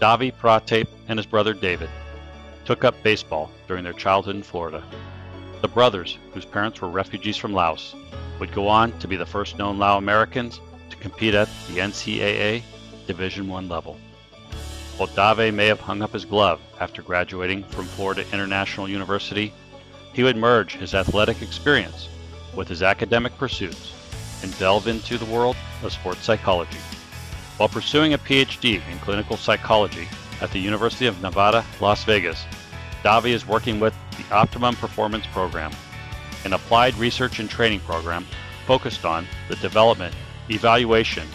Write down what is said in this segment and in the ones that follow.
Davy Phrathep and his brother David took up baseball during their childhood in Florida. The brothers, whose parents were refugees from Laos, would go on to be the first known Lao Americans to compete at the NCAA Division I level. While Dave may have hung up his glove after graduating from Florida International University, he would merge his athletic experience with his academic pursuits and delve into the world of sports psychology. While pursuing a PhD in clinical psychology at the University of Nevada, Las Vegas, Davy is working with the Optimum Performance Program, an applied research and training program focused on the development, evaluation,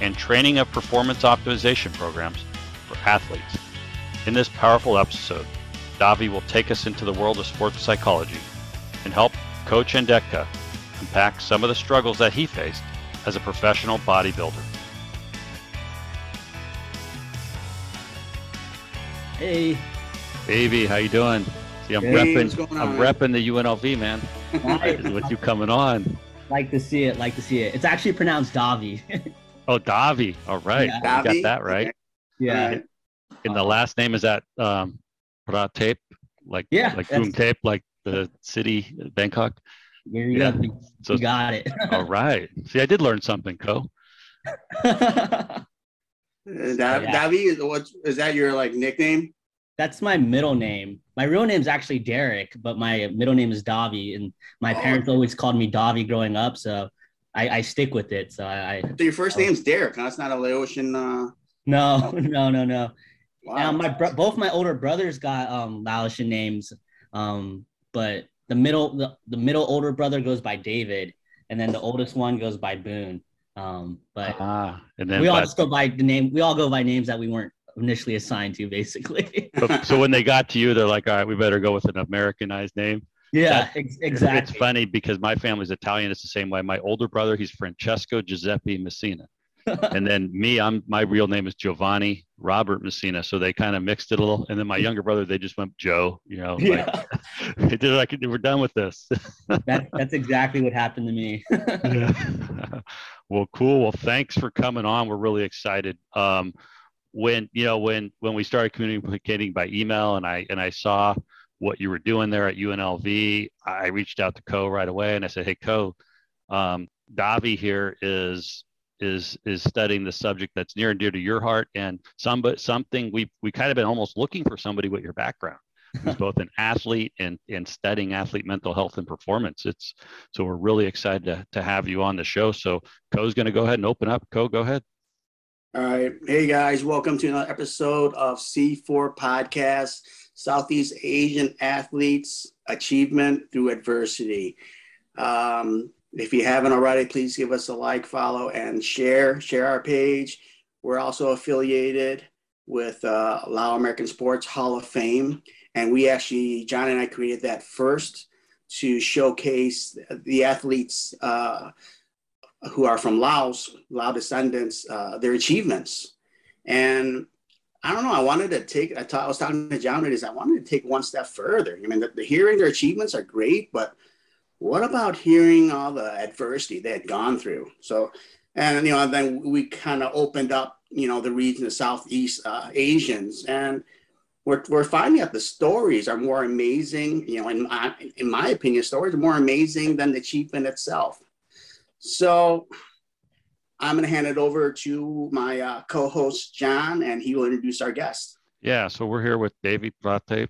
and training of performance optimization programs for athletes. In this powerful episode, Davy will take us into the world of sports psychology and help Ko Chandetka unpack some of the struggles that he faced as a professional bodybuilder. Hey. Baby, how you doing? See, I'm Hey, what's repping. going I'm on? repping the UNLV, man. With you coming on. Like to see it. Like to see it. It's actually pronounced Davy. Oh, Davy. All right, Yeah. you got that right. yeah. Alright. And the last name is that um, Phrathep, like Yeah, like that's- Boom Tape, like the city Bangkok. You, you Yeah. got- you So got it. all right. See, I did learn something, Ko. Da- Yeah. Davy, is what is that your like nickname? That's my middle name. My real name's actually Derek, but my middle name is Davy, and my Oh. parents always called me Davy growing up, so I, I stick with it. So I, I So your first Oh. name's Derek, huh? It's not a Laotian. Uh, no, no, no, no. wow. Um, my bro- both my older brothers got um Laotian names, um, but the middle the, the middle older brother goes by David, and then the oldest one goes by Boone. Um, but and then we all just go by the name. We all go by names that we weren't initially assigned to, basically. so when they got to you, they're like, all right, we better go with an Americanized name. yeah, ex- exactly. It's funny because my family's Italian. It's the same way. My older brother, he's Francesco Giuseppe Messina. and then me, I'm my real name is Giovanni Robert Messina. So they kind of mixed it a little. And then my younger brother, they just went Joe. You know, like, they're like, we're done with this. that, that's exactly what happened to me. Yeah. well, cool. Well, thanks for coming on. We're really excited. Um, when you know when when we started communicating by email, and I and I saw what you were doing there at UNLV, I reached out to Ko right away, and I said, "Hey, Ko, um, Davy here is." Is is studying the subject that's near and dear to your heart, and some but something we we kind of been almost looking for somebody with your background, who's both an athlete and and studying athlete mental health and performance. It's so we're really excited to, to have you on the show. So Ko's going to go ahead and open up. Ko, go ahead. All right. Hey guys, welcome to another episode of C4 Podcast, Southeast Asian Athletes Achievement Through Adversity. Um, if you haven't already, please give us a like, follow, and share. Share our page. We're also affiliated with uh, Lao American Sports Hall of Fame. And we actually, John and I created that first to showcase the athletes uh, who are from Laos, Lao descendants, uh, their achievements. And I don't know. I wanted to take. I, I was talking to John. Is I wanted to take one step further. I mean, the, the hearing their achievements are great, but what about hearing all the adversity they had gone through? So, and you know, then we kind of opened up, you know, the region of Southeast uh, Asians, and we're, we're finding that the stories are more amazing. You know, in my, in my opinion, stories are more amazing than the achievement itself. So I'm going to hand it over to my uh, co-host John, and he will introduce our guest. Yeah. So we're here with Davy Phrathep.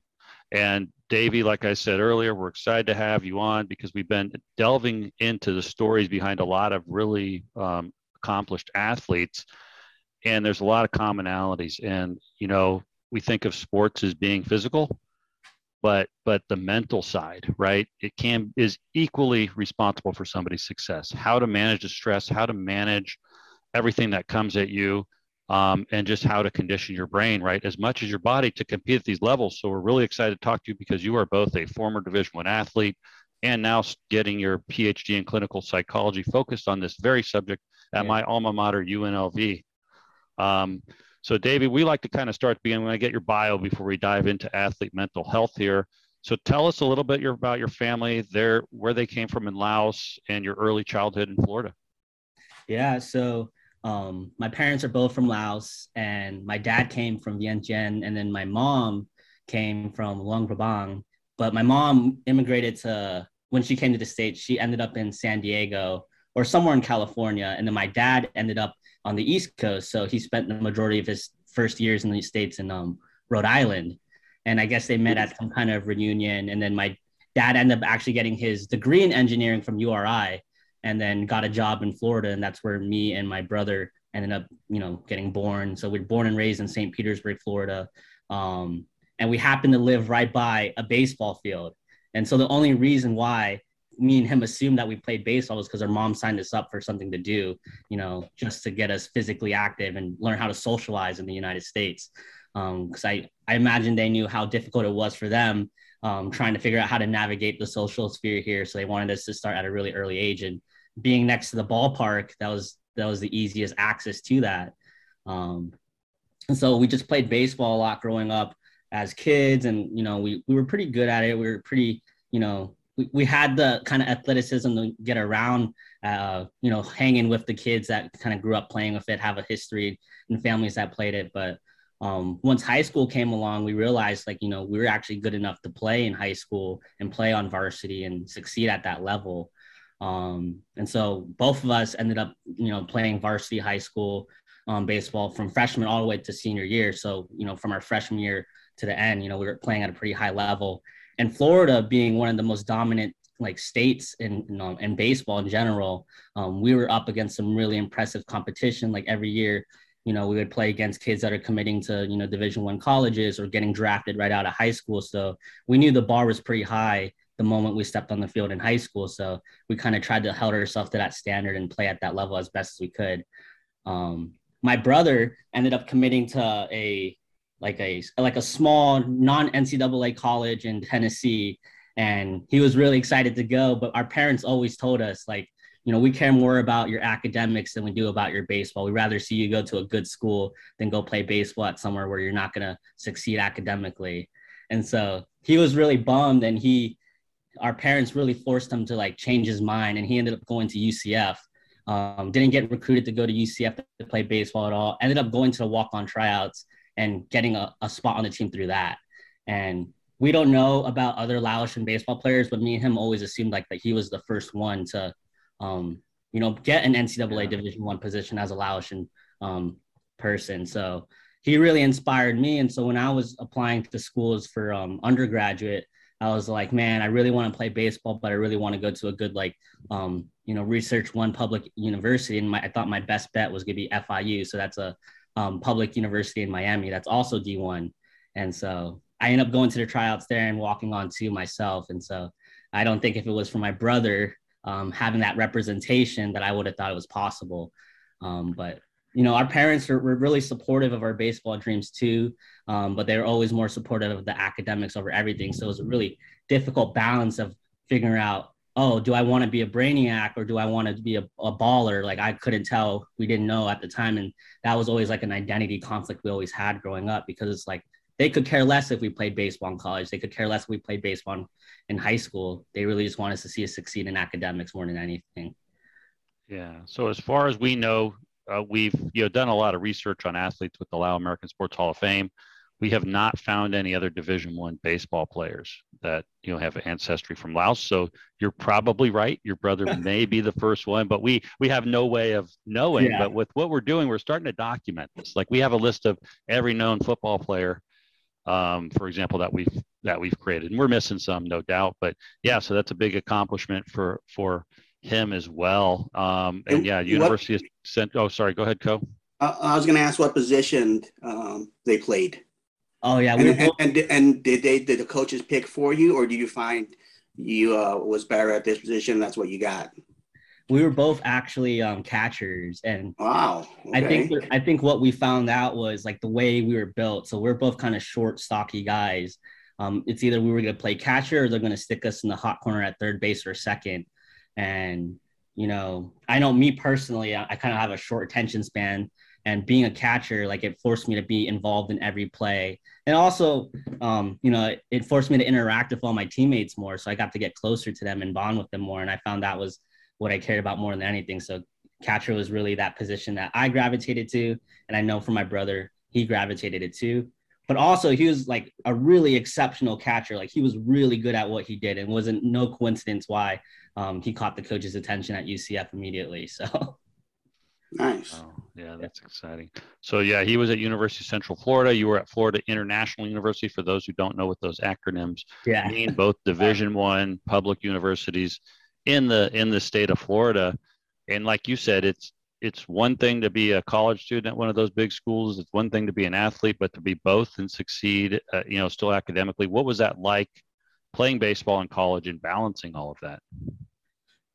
And Davy, like I said earlier, we're excited to have you on because we've been delving into the stories behind a lot of really um, accomplished athletes. And there's a lot of commonalities. And, you know, we think of sports as being physical, but but the mental side right? It can is equally responsible for somebody's success. How to manage the stress how to manage everything that comes at you um, and just how to condition your brain right? As much as your body to compete at these levels. So we're really excited to talk to you because you are both a former division one athlete and now getting your phd in clinical psychology focused on this very subject at Yeah. my alma mater unlv um, so, Davy, we like to kind of start beginning. When I get your bio before we dive into athlete mental health here. So, tell us a little bit your, about your family, their where they came from in Laos, and your early childhood in Florida. Yeah. So um, my parents are both from Laos, and my dad came from Vientiane, and then my mom came from Luang Prabang. But my mom immigrated to when she came to the states. She ended up in San Diego or somewhere in California, and then my dad ended up on the East Coast. So he spent the majority of his first years in the states in um, Rhode Island, and I guess they met at some kind of reunion. And then my dad ended up actually getting his degree in engineering from URI and then got a job in Florida. And that's where me and my brother ended up, you know, getting born. So we're born and raised in St. Petersburg, Florida. Um, and we happened to live right by a baseball field. And so the only reason why me and him assumed that we played baseball was because our mom signed us up for something to do, you know, just to get us physically active and learn how to socialize in the United States. Because um, I, I imagine they knew how difficult it was for them um, trying to figure out how to navigate the social sphere here. So they wanted us to start at a really early age, and being next to the ballpark, that was that was the easiest access to that. Um, and so we just played baseball a lot growing up as kids, and you know we we were pretty good at it. We were pretty you know we, we had the kind of athleticism to get around, uh, you know, hanging with the kids that kind of grew up playing with it, have a history and families that played it. But um, once high school came along, we realized like, you know, we were actually good enough to play in high school and play on varsity and succeed at that level. Um, and so both of us ended up, you know, playing varsity high school um, baseball from freshman all the way to senior year. So, you know, from our freshman year to the end, you know, we were playing at a pretty high level. And Florida being one of the most dominant like states in you know, in baseball in general, um, we were up against some really impressive competition. Like every year, you know we would play against kids that are committing to you know division one colleges or getting drafted right out of high school. So we knew the bar was pretty high the moment we stepped on the field in high school. So we kind of tried to hold ourselves to that standard and play at that level as best as we could. Um, my brother ended up committing to a like a like a small non ncaa college in tennessee and he was really excited to go but our parents always told us like you know, we care more about your academics than we do about your baseball. We'd rather see you go to a good school than go play baseball at somewhere where you're not going to succeed academically. And so he was really bummed and he, our parents really forced him to like change his mind and he ended up going to UCF. Um, didn't get recruited to go to UCF to play baseball at all. Ended up going to the walk-on tryouts and getting a, a spot on the team through that. And we don't know about other Laotian baseball players, but me and him always assumed like that he was the first one to um, you know, get an NCAA yeah. Division One position as a Laotian um, person. So he really inspired me. And so when I was applying to schools for um, undergraduate, I was like, man, I really want to play baseball, but I really want to go to a good like, um, you know, research one public university. And my, I thought my best bet was going to be FIU. So that's a um, public university in Miami. That's also D1. And so I ended up going to the tryouts there and walking on to myself. And so I don't think if it was for my brother um, having that representation that I would have thought it was possible. Um, but you know, our parents were, were, really supportive of our baseball dreams too, um, but they were always more supportive of the academics over everything. So it was a really difficult balance of figuring out, oh, do I want to be a brainiac or do I want to be a, a baller? Like I couldn't tell, we didn't know at the time, and that was always like an identity conflict we always had growing up because it's like they could care less if we played baseball in college. They could care less if we played baseball in high school. They really just want us to see us succeed in academics more than anything. Yeah. So as far as we know, uh, we've you know done a lot of research on athletes with the Lao American Sports Hall of Fame. We have not found any other Division One baseball players that you know have ancestry from Laos. So you're probably right. Your brother may be the first one, but we we have no way of knowing. Yeah. But with what we're doing, we're starting to document this. Like we have a list of every known football player um, for example, that we've that we've created. And we're missing some, no doubt. But yeah, so that's a big accomplishment for for him as well. Um, and, yeah, University what, of Cent. Oh, sorry. Go ahead, Ko. I was going to ask what position um, they played. Oh yeah, we and, and, and, and, did they did the coaches pick for you, or do you find you uh, was better at this position? that's what you got we were both actually um, catchers, and wow, okay. I think I think what we found out was like the way we were built. So we're both kind of short, stocky guys. Um, it's either we were going to play catcher or they're going to stick us in the hot corner at third base or second. And you know, I know me personally, I, I kind of have a short attention span, and being a catcher, like it forced me to be involved in every play, and also, um, you know, it, forced me to interact with all my teammates more. So I got to get closer to them and bond with them more, and I found that was what I cared about more than anything. So catcher was really that position that I gravitated to, and I know for my brother he gravitated it too. But also he was like a really exceptional catcher. Like he was really good at what he did, and wasn't no coincidence why um, he caught the coach's attention at UCF immediately. So nice. Oh, yeah, that's exciting. So yeah, he was at University of Central Florida. You were at Florida International University. For those who don't know what those acronyms yeah. mean, both Division One public universities in the in the state of Florida. And like you said, it's it's one thing to be a college student at one of those big schools. It's one thing to be an athlete, but to be both and succeed, uh, you know, still academically. What was that like playing baseball in college and balancing all of that?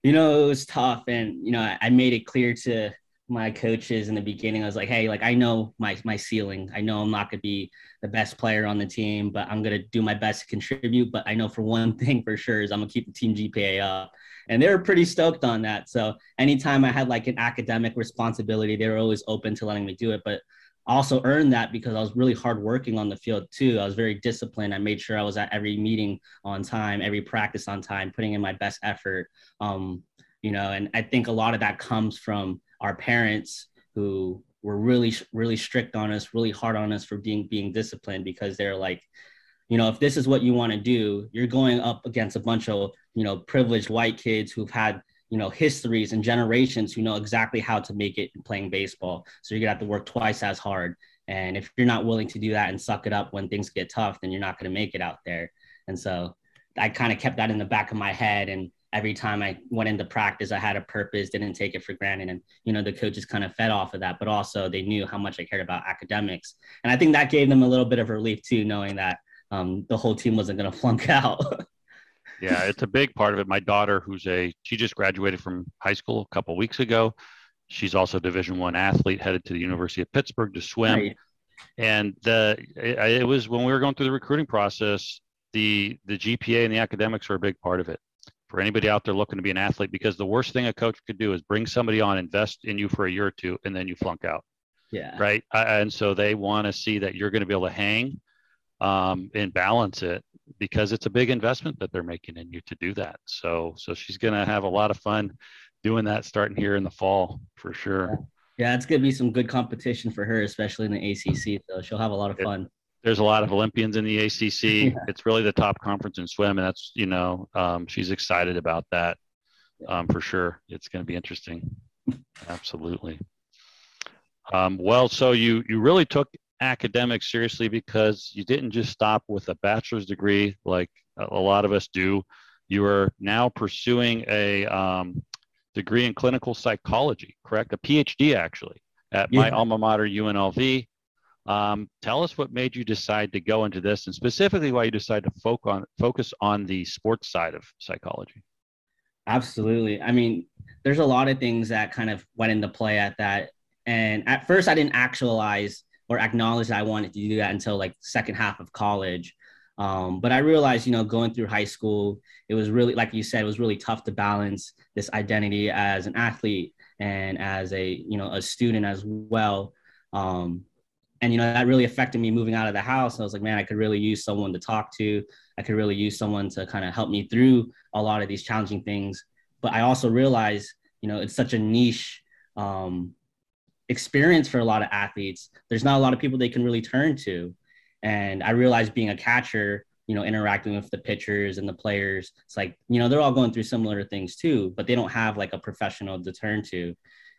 You know, it was tough, and you know, I, I made it clear to my coaches in the beginning. I was like, hey, like I know my my ceiling. I know I'm not gonna be the best player on the team, but I'm gonna do my best to contribute. But I know for one thing for sure is I'm gonna keep the team GPA up. And they were pretty stoked on that. So anytime I had like an academic responsibility, they were always open to letting me do it. But also earned that because I was really hard working on the field too. I was very disciplined. I made sure I was at every meeting on time, every practice on time, putting in my best effort. Um, you know, and I think a lot of that comes from our parents who were really really strict on us really hard on us for being being disciplined because they're like you know if this is what you want to do you're going up against a bunch of you know privileged white kids who've had you know histories and generations who know exactly how to make it playing baseball. So you're gonna have to work twice as hard. And if you're not willing to do that and suck it up when things get tough then you're not to make it out there. And so i kind of kept that in the back of my head and every time I went into practice, I had a purpose, didn't take it for granted. And, you know, the coaches kind of fed off of that, but also they knew how much I cared about academics. And I think that gave them a little bit of relief too, knowing that um, the whole team wasn't going to flunk out. yeah, it's a big part of it. My daughter, who's a, she just graduated from high school a couple weeks ago. She's also a division one athlete headed to the University of Pittsburgh to swim. Right. And the, it, it was when we were going through the recruiting process, the, the GPA and the academics are a big part of it for anybody out there looking to be an athlete because the worst thing a coach could do is bring somebody on, invest in you for a year or two, and then you flunk out. Yeah. Right. and so they want to see that you're going to be able to hang um, and balance it because it's a big investment that they're making in you to do that. So, so she's going to have a lot of fun doing that starting here in the fall for sure. Yeah, it's going to be some good competition for her, especially in the ACC. So she'll have a lot of fun there's a lot of Olympians in the ACC. Yeah. It's really the top conference in swim, and that's you know um, she's excited about that um, for sure. It's going to be interesting. Absolutely. Um, well, so you you really took academics seriously because you didn't just stop with a bachelor's degree like a, lot of us do. You are now pursuing a um, degree in clinical psychology, correct? A PhD actually at yeah. my alma mater, UNLV. Um, tell us what made you decide to go into this and specifically why you decided to focus on, focus on the sports side of psychology. Absolutely. I mean, there's a lot of things that kind of went into play at that. And at first, I didn't actualize or acknowledge that I wanted to do that until like second half of college. Um, but I realized, you know, going through high school, it was really, like you said, it was really tough to balance this identity as an athlete and as a, you know, a student as well. Um, and you know that really affected me moving out of the house. I was like man i could really use someone to talk to. I could really use someone to kind of help me through a lot of these challenging things. But i also realized you know it's such a niche um, experience for a lot of athletes. There's not a lot of people they can really turn to. And i realized being a catcher you know interacting with the pitchers and the players it's like you know they're all going through similar things too but they don't have like a professional to turn to.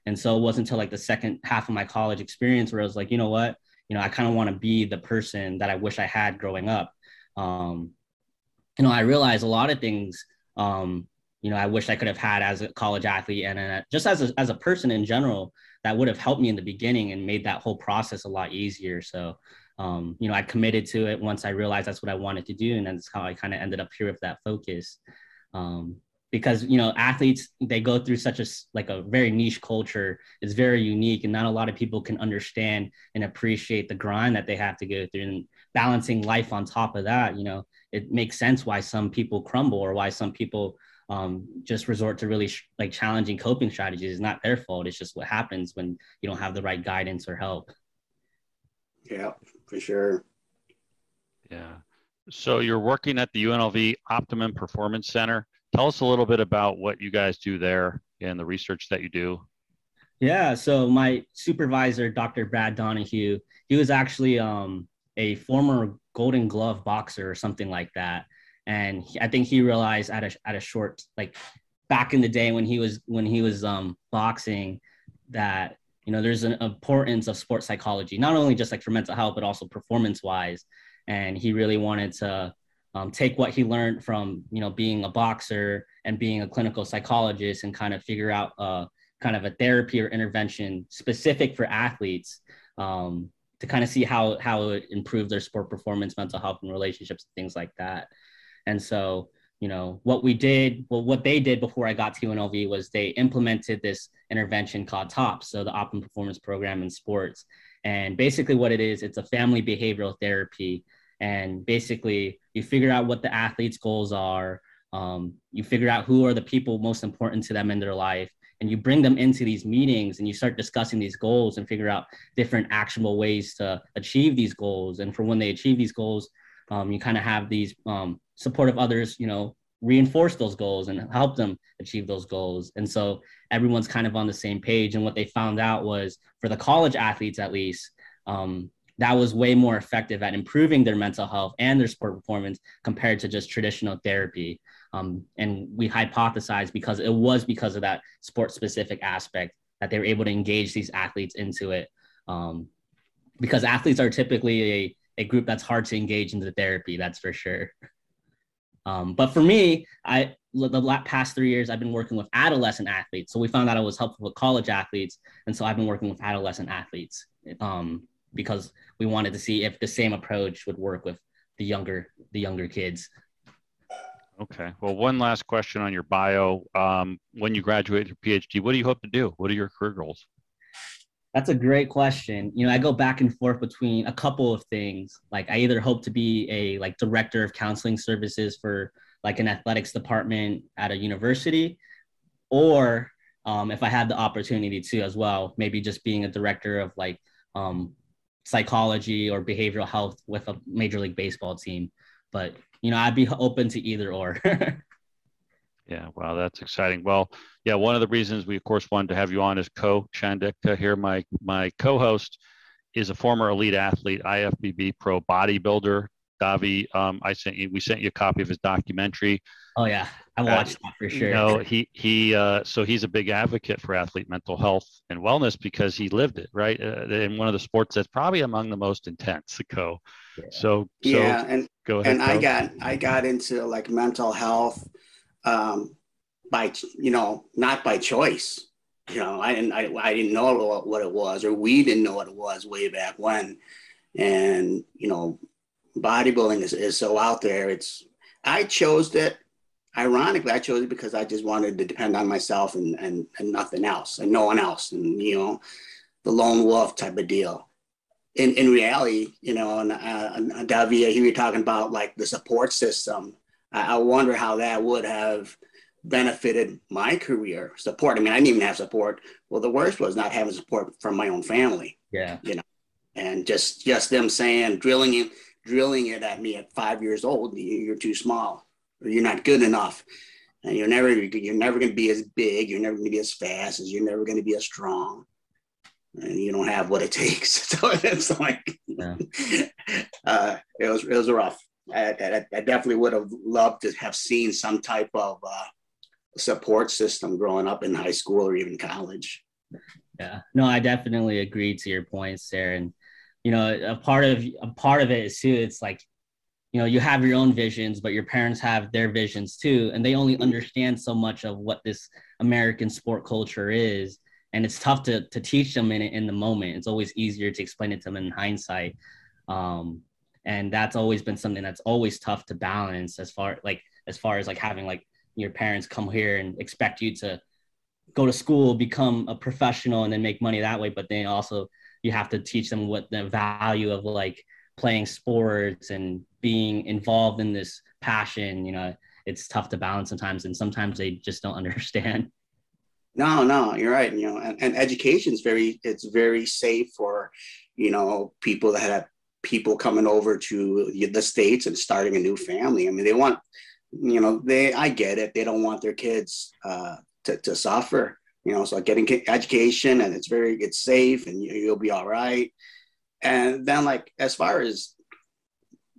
And so it wasn't until like the second half of my college experience where i was like you know what you know, I kind of want to be the person that I wish I had growing up. Um, you know, I realized a lot of things, um, you know, I wish I could have had as a college athlete and uh, just as a, as a person in general that would have helped me in the beginning and made that whole process a lot easier. So, um, you know, I committed to it once I realized that's what I wanted to do. And that's how I kind of ended up here with that focus. Um, because you know athletes they go through such a like a very niche culture. It's very unique and not a lot of people can understand and appreciate the grind that they have to go through. And balancing life on top of that you know it makes sense why some people crumble or why some people um, just resort to really sh- like challenging coping strategies. It's not their fault. It's just what happens when you don't have the right guidance or help. Yeah for sure. Yeah. So you're working at the unlv optimum performance center Tell us a little bit about what you guys do there and the research that you do. Yeah. So my supervisor, Dr. Brad Donohue, he was actually um, a former Golden Glove boxer or something like that, and he, I think he realized at a at a short like back in the day when he was when he was um, boxing that you know there's an importance of sports psychology not only just like for mental health but also performance wise and he really wanted to um, take what he learned from you know being a boxer and being a clinical psychologist and kind of figure out uh, kind of a therapy or intervention specific for athletes um, to kind of see how how it improved their sport performance mental health and relationships and things like that. And so you know what we did well what they did before i got to unlv was they implemented this intervention called TOPPS so the optimum performance program in sports. And basically what it is it's a family behavioral therapy and basically you figure out what the athlete's goals are um, you figure out who are the people most important to them in their life and you bring them into these meetings and you start discussing these goals and figure out different actionable ways to achieve these goals and for when they achieve these goals um, you kind of have these um, supportive others, you know, reinforce those goals and help them achieve those goals. And so everyone's kind of on the same page. And what they found out was for the college athletes, at least, um, that was way more effective at improving their mental health and their sport performance compared to just traditional therapy. Um, and we hypothesized because it was because of that sport specific aspect that they were able to engage these athletes into it. Um, because athletes are typically a, a group that's hard to engage into therapy, that's for sure. Um, but for me, I the past three years I've been working with adolescent athletes. So we found out it was helpful with college athletes, and so I've been working with adolescent athletes um, because we wanted to see if the same approach would work with the younger the younger kids. Okay. Well, one last question on your bio. Um, when you graduate your PhD, what do you hope to do? What are your career goals? That's a great question. You know, I go back and forth between a couple of things. Like I either hope to be a like director of counseling services for like an athletics department at a university, or um, if I had the opportunity to as well, maybe just being a director of like um, psychology or behavioral health with a major league baseball team. But you know, I'd be open to either or. Yeah, wow, that's exciting. Well, yeah, one of the reasons we, of course, wanted to have you on is Ko Chandetka here. My my co-host is a former elite athlete, IFBB pro bodybuilder. Davy, um, I sent you. We sent you a copy of his documentary. Oh yeah, I watched uh, that for sure. You know, he he. Uh, so he's a big advocate for athlete mental health and wellness because he lived it right uh, in one of the sports that's probably among the most intense. Ko. Yeah. So, so yeah, and go ahead. And I got I got into like mental health um, by you know not by choice. You know, I didn't I, I didn't know what it was, or we didn't know what it was way back when. And you know, bodybuilding is, is so out there. It's I chose it. Ironically, I chose it because I just wanted to depend on myself and and, and nothing else, and no one else, and you know, the lone wolf type of deal. In, in reality, you know, and uh, Davia, he was talking about like the support system I, I wonder how that would have benefited my career support. I mean, I didn't even have support. Well, the worst was not having support from my own family. Yeah. You know, and just just them saying, drilling it, drilling it at me at five years old, you're too small, you're not good enough. And you're never you're never gonna be as big, you're never gonna be as fast, as you're never gonna be as strong. And you don't have what it takes. So it's like yeah. uh, it was it was rough. I, I, I, definitely would have loved to have seen some type of uh, support system growing up in high school or even college. Yeah, no, I definitely agree to your points there, and you know, a part of a part of it is too. It's like, you know, you have your own visions, but your parents have their visions too, and they only understand so much of what this American sport culture is, and it's tough to to teach them in in the moment. It's always easier to explain it to them in hindsight. Um, and that's always been something that's always tough to balance as far like as far as like having like your parents come here and expect you to go to school become a professional and then make money that way but then also you have to teach them what the value of like playing sports and being involved in this passion you know it's tough to balance sometimes and sometimes they just don't understand no no you're right you know and, and education is very it's very safe for you know people that have people coming over to the states and starting a new family. I mean, they want, you know, they I get it. They don't want their kids uh, to to suffer, you know, so getting education and it's very, it's safe and you, will be all right. And then like, as far as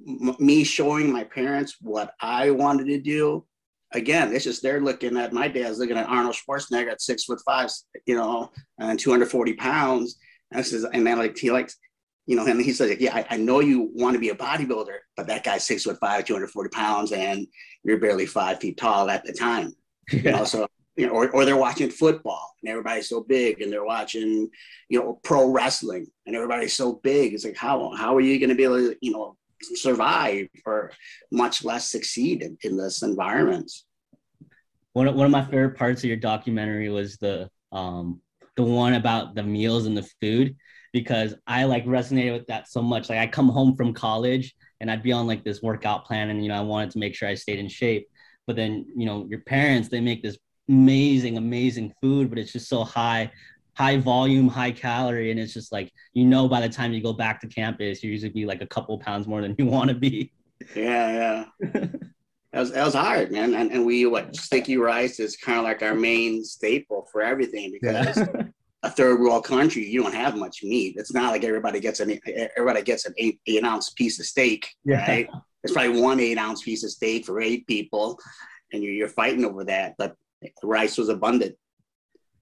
m- me showing my parents what I wanted to do, again, it's just they're looking at my dad's looking at Arnold Schwarzenegger at six foot five, you know, and 240 pounds. And says, and then like he likes, you know, and he says, like, yeah, I, I, know you want to be a bodybuilder, but that guy's six foot five, 240 pounds, and you're barely five feet tall at the time. Yeah. You know, so you know, or, or they're watching football and everybody's so big and they're watching, you know, pro wrestling and everybody's so big. It's like, how, how are you going to be able to, you know, survive or much less succeed in, in this environment? One of, one of my favorite parts of your documentary was the, um, the one about the meals and the food because I like resonated with that so much. Like I come home from college and I'd be on like this workout plan and, you know, I wanted to make sure I stayed in shape but then you know your parents they make this amazing, amazing food, but it's just so high, high volume, high calorie. And it's just like, you know, by the time you go back to campus, you usually be like a couple pounds more than you want to be. Yeah, yeah. that was, that was hard, man. And, and we, what, sticky rice is kind of like our main staple for everything because yeah. a third world country, you don't have much meat. It's not like everybody gets an, everybody gets an eight, eight ounce piece of steak, yeah. right? It's probably one eight ounce piece of steak for eight people and you're, you're fighting over that. But rice was abundant.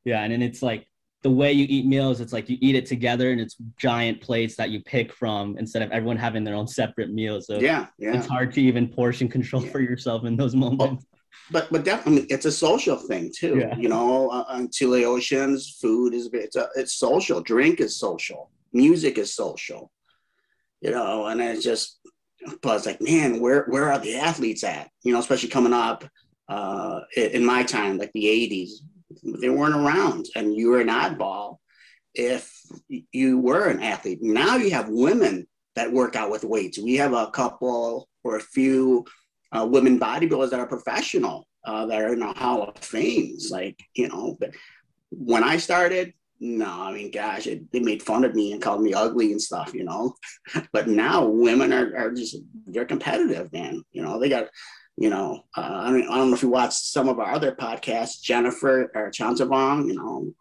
Yeah, and then it's like the way you eat meals, it's like you eat it together and it's giant plates that you pick from instead of everyone having their own separate meals. So yeah, yeah. it's hard to even portion control yeah. for yourself in those moments. but but definitely it's a social thing too. Yeah. You know, uh, until the oceans, food is it's a, it's social. Drink is social. Music is social. You know, and it's just but it's like, man, where where are the athletes at? You know, especially coming up uh, in my time, like the 80s, they weren't around and you were an oddball if you were an athlete. Now you have women that work out with weights. We have a couple or a few uh, women bodybuilders that are professional uh, that are in the Hall of Fame. Like, you know, when I started, no, I mean, gosh, it, they made fun of me and called me ugly and stuff, you know. but now women are, are just, they're competitive, man. You know, they got you know, uh, I, mean, I don't know if you watched some of our other podcasts, Jennifer or Chansabong, you know,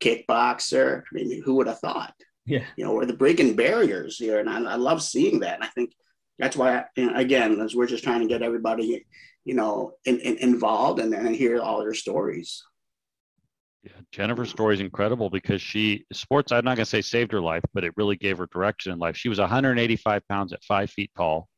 kickboxer. I mean, who would have thought? Yeah. You know, we're the breaking barriers here. And I, I love seeing that. And I think that's why, I, you know, again, as we're just trying to get everybody, you know, in, in, involved and then hear all their stories. Yeah, Jennifer's story is incredible because she sports. I'm not going to say saved her life, but it really gave her direction in life. She was 185 pounds at five feet tall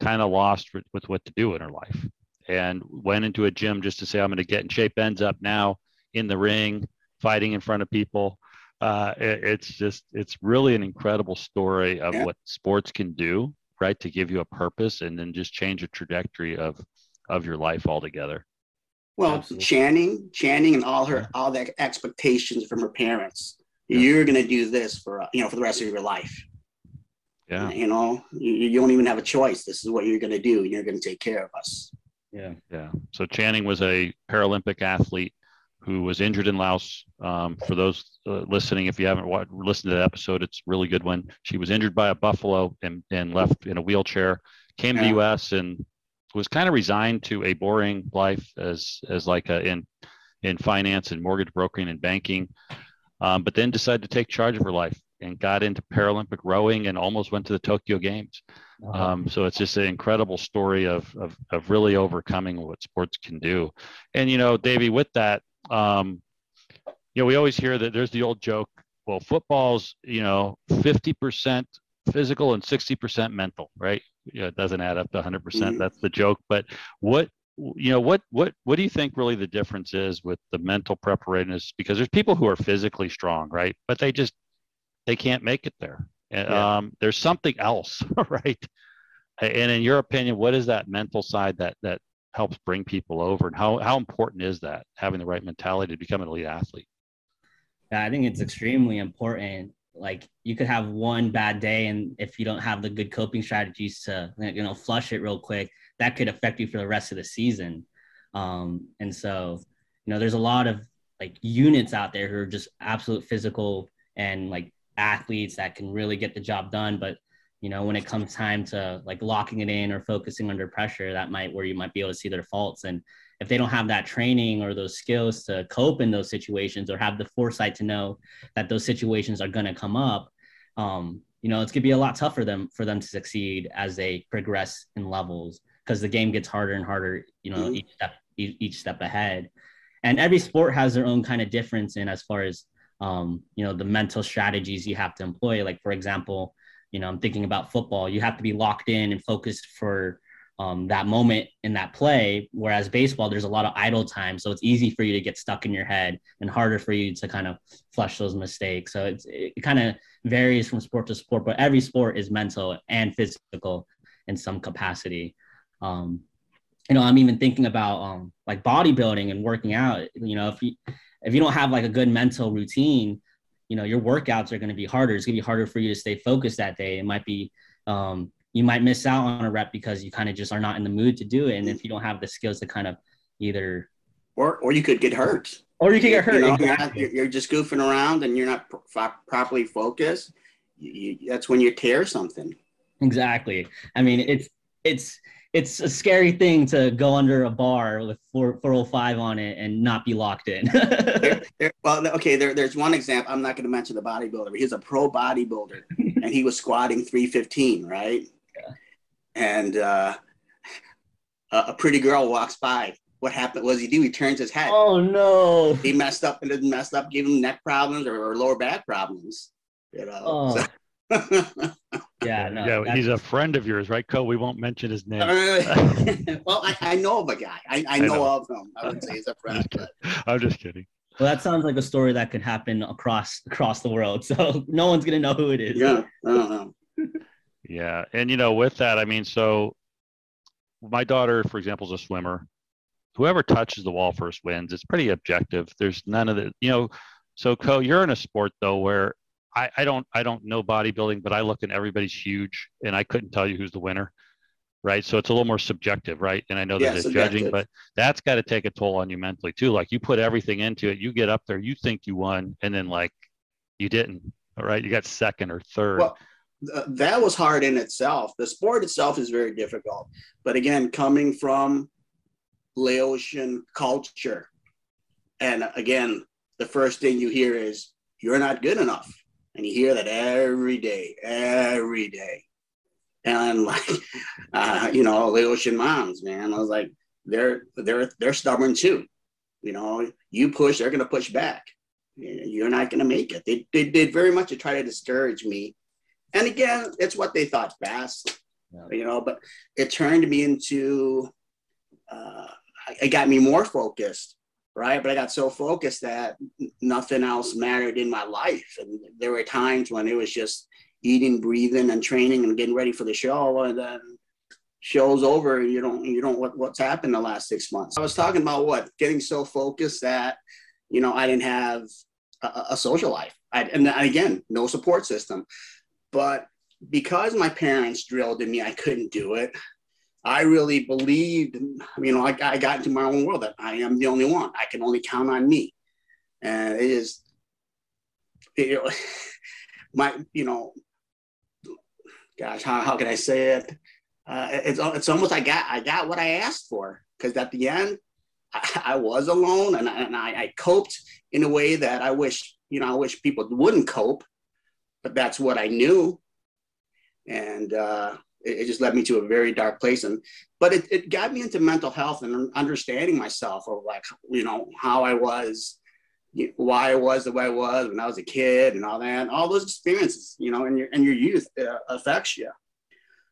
kind of lost with, with what to do in her life and went into a gym just to say, I'm going to get in shape, ends up now in the ring, fighting in front of people. Uh, it, it's just, it's really an incredible story of what sports can do, right? To give you a purpose and then just change the trajectory of, of your life altogether. Well, Absolutely. Channing, Channing and all her, all the expectations from her parents. Yeah. You're going to do this for, you know, for the rest of your life. Yeah. You know, you, you don't even have a choice. This is what you're going to do. You're going to take care of us. Yeah. Yeah. So Channing was a Paralympic athlete who was injured in Laos. Um, for those uh, listening, if you haven't watched, listened to the episode, it's a really good one. She was injured by a buffalo and, and left in a wheelchair, came yeah. to the U.S. and was kind of resigned to a boring life as as like a, in in finance and mortgage brokering and banking, um, but then decided to take charge of her life and got into Paralympic rowing and almost went to the Tokyo Games. Uh-huh. Um, so it's just an incredible story of, of, of really overcoming what sports can do. And you know, Davy, with that, um, you know, we always hear that there's the old joke. Well, football's you know 50% physical and 60% mental, right? You know, it doesn't add up to 100%. percent mm-hmm. That's the joke. But what you know what what what do you think really the difference is with the mental preparedness because there's people who are physically strong right but they just they can't make it there. Yeah. Um, there's something else, right? And in your opinion, what is that mental side that that helps bring people over, and how how important is that having the right mentality to become an elite athlete? Yeah, I think it's extremely important. Like you could have one bad day, and if you don't have the good coping strategies to you know flush it real quick, that could affect you for the rest of the season. Um, and so, you know, there's a lot of like units out there who are just absolute physical and like athletes that can really get the job done. But you know when it comes time to like locking it in or focusing under pressure that might where you might be able to see their faults and if they don't have that training or those skills to cope in those situations or have the foresight to know that those situations are going to come up um, you know it's going to be a lot tougher them for them to succeed as they progress in levels because the game gets harder and harder you know mm-hmm. each step each step ahead and every sport has their own kind of difference in as far as um, you know the mental strategies you have to employ like for example you know i'm thinking about football you have to be locked in and focused for um, that moment in that play. Whereas baseball, there's a lot of idle time, so it's easy for you to get stuck in your head and harder for you to kind of flush those mistakes. So it's, it kind of varies from sport to sport, but every sport is mental and physical in some capacity. Um, you know, I'm even thinking about um, like bodybuilding and working out. You know, if you if you don't have like a good mental routine, you know, your workouts are going to be harder. It's going to be harder for you to stay focused that day. It might be um, you might miss out on a rep because you kind of just are not in the mood to do it. And if you don't have the skills to kind of either or or you could get hurt. Or you could get hurt. You know, exactly. you're, you're, just goofing around and you're not pro- properly focused. You, you, that's when you tear something. Exactly. I mean, it's it's it's a scary thing to go under a bar with 4, 405 on it and not be locked in. there, there, well, okay, there, there's one example. I'm not going to mention the bodybuilder, but he's a pro bodybuilder and he was squatting 315, right? Yeah. and uh, a pretty girl walks by. What happened? What does he do? He turns his head. Oh no! He messed up and didn't mess up, gave him neck problems or, or lower back problems. You know. Oh. So. yeah, no. Yeah, he's a friend of yours, right, Ko? We won't mention his name. well, I, I, know of a guy. I, I, know, I know, of him. I wouldn't say he's a friend. But... I'm just kidding. Well, that sounds like a story that could happen across across the world. So no one's gonna know who it is. Yeah, I don't know. Yeah, and you know, with that, I mean, so my daughter, for example, is a swimmer. Whoever touches the wall first wins. It's pretty objective. There's none of the, you know. So, Ko, you're in a sport though where I, I don't I don't know bodybuilding, but I look and everybody's huge, and I couldn't tell you who's the winner, right? So it's a little more subjective, right? And I know that yeah, judging, but that's got to take a toll on you mentally too. Like you put everything into it, you get up there, you think you won, and then like you didn't. All right, you got second or third. Well, that was hard in itself. The sport itself is very difficult. But again, coming from Laotian culture, and again, the first thing you hear is, you're not good enough. And you hear that every day, every day. And like, uh, you know, Laotian moms, man, I was like, they're they're they're stubborn too. You know, you push, they're gonna push back. You're not gonna make it. They, they did very much to try to discourage me and again, it's what they thought best, yeah. you know, but it turned me into, uh, it got me more focused, right? But I got so focused that nothing else mattered in my life. And there were times when it was just eating, breathing, and training and getting ready for the show. And then show's over and you don't you don't what, what's happened the last six months i was talking about what getting so focused that you know i didn't have a, a social life I, and again no support system but because my parents drilled in me, I couldn't do it. I really believed, you know, I, I got into my own world that I am the only one. I can only count on me. And it is, know, my, you know, gosh, how, how can I say it? Uh, it's, it's almost I got I got what I asked for because at the end I, I was alone and, I, and I, I coped in a way that I wish you know I wish people wouldn't cope but that's what I knew. And uh, it, it, just led me to a very dark place. And but it, it got me into mental health and understanding myself of like, you know, how I was, why I was the way I was when I was a kid and all that, And all those experiences, you know, and your and your youth uh, affects you.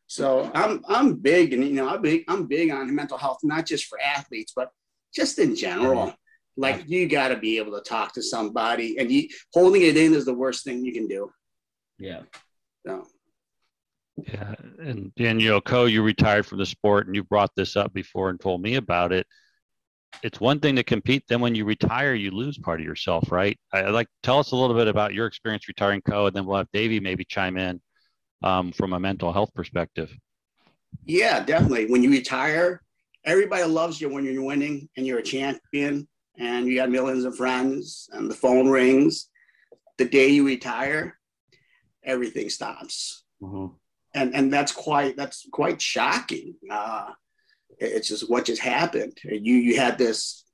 So I'm I'm big and you know I'm big I'm big on mental health, not just for athletes, but just in general. Like you got to be able to talk to somebody, and you holding it in is the worst thing you can do. Yeah. So. Yeah, and and you know, Ko, you retired from the sport, and you brought this up before and told me about it. It's one thing to compete, then when you retire, you lose part of yourself, right? I, would like tell us a little bit about your experience retiring, Ko, and then we'll have Davy maybe chime in um, from a mental health perspective. Yeah, definitely. When you retire, everybody loves you when you're winning and you're a champion, and you got millions of friends, and the phone rings. The day you retire, everything stops. Mm-hmm. And and that's quite that's quite shocking. Uh, it's just what just happened. You you had this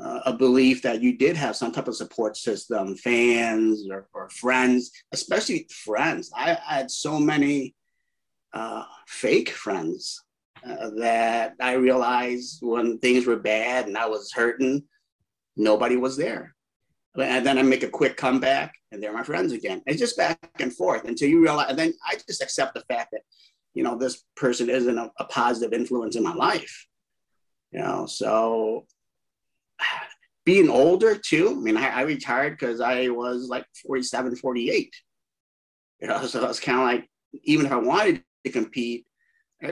uh, a belief that you did have some type of support system, fans or, or friends, especially friends. I, I had so many uh, fake friends uh, that I realized when things were bad and I was hurting, nobody was there. And then I make a quick comeback and they're my friends again. It's just back and forth until you realize, and then I just accept the fact that, you know, this person isn't a, a positive influence in my life. You know, so being older too. I mean, I, I retired because I was like 47, 48. You know, so it's kind of like, even if I wanted to compete,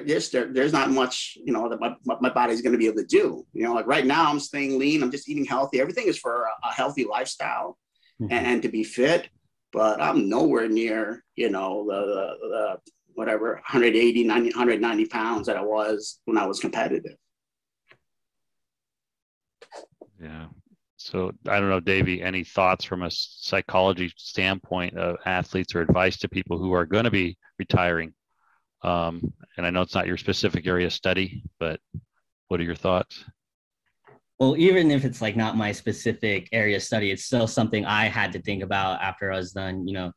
just there, there's not much, you know, that my, my body's going to be able to do. You know, like right now, I'm staying lean. I'm just eating healthy. Everything is for a, a healthy lifestyle mm-hmm. and, and, to be fit. But I'm nowhere near, you know, the, the, the whatever 180, 90, 190 pounds that I was when I was competitive. Yeah. So I don't know, Davy, any thoughts from a psychology standpoint of athletes or advice to people who are going to be retiring um, and I know it's not your specific area of study, but what are your thoughts? Well, even if it's like not my specific area of study, it's still something I had to think about after I was done. You know,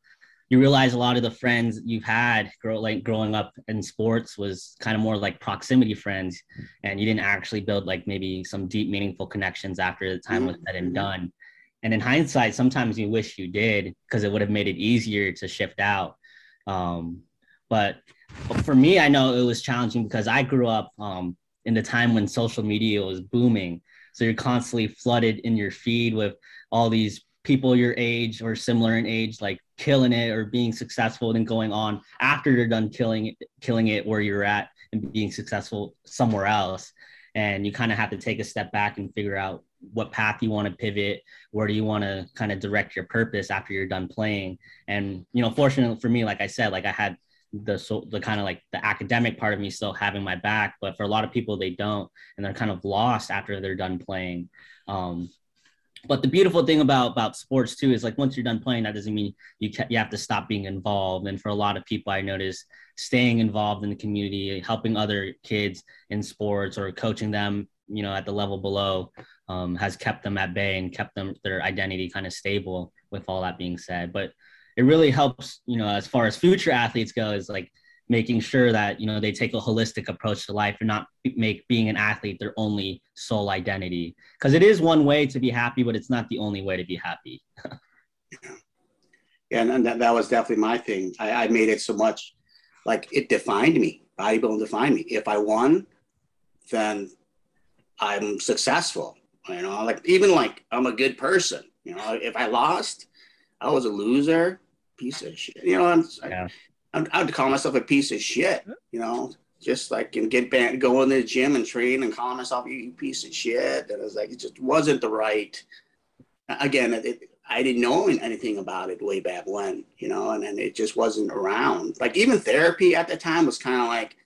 you realize a lot of the friends you've had grow like growing up in sports was kind of more like proximity friends, and you didn't actually build like maybe some deep, meaningful connections after the time was said and done. And in hindsight, sometimes you wish you did because it would have made it easier to shift out. Um, but for me, I know it was challenging because I grew up um, in the time when social media was booming. So you're constantly flooded in your feed with all these people your age or similar in age, like killing it or being successful, and going on after you're done killing it, killing it where you're at and being successful somewhere else. And you kind of have to take a step back and figure out what path you want to pivot, where do you want to kind of direct your purpose after you're done playing. And you know, fortunately for me, like I said, like I had the so the kind of like the academic part of me still having my back but for a lot of people they don't and they're kind of lost after they're done playing. Um but the beautiful thing about about sports too is like once you're done playing that doesn't mean you ca- you have to stop being involved. And for a lot of people i notice staying involved in the community helping other kids in sports or coaching them you know at the level below um, has kept them at bay and kept them their identity kind of stable with all that being said. But it really helps, you know, as far as future athletes go, is like making sure that you know they take a holistic approach to life and not make being an athlete their only sole identity. Because it is one way to be happy but it's not the only way to be happy. Yeah and that, that was definitely my thing. I, I made it so much like it defined me. Bodybuilding defined me. If i won then i'm successful you know like even like i'm a good person you know if i lost i was a loser piece of shit. You know, I'm, yeah. I, I would call myself a piece of shit. You know, just like and get back, go in the gym and train and call myself a piece of shit. And it was like it just wasn't the right. Again, it, I didn't know anything about it way back when, you know, and, and it just wasn't around. Like even therapy at the time was kind of like,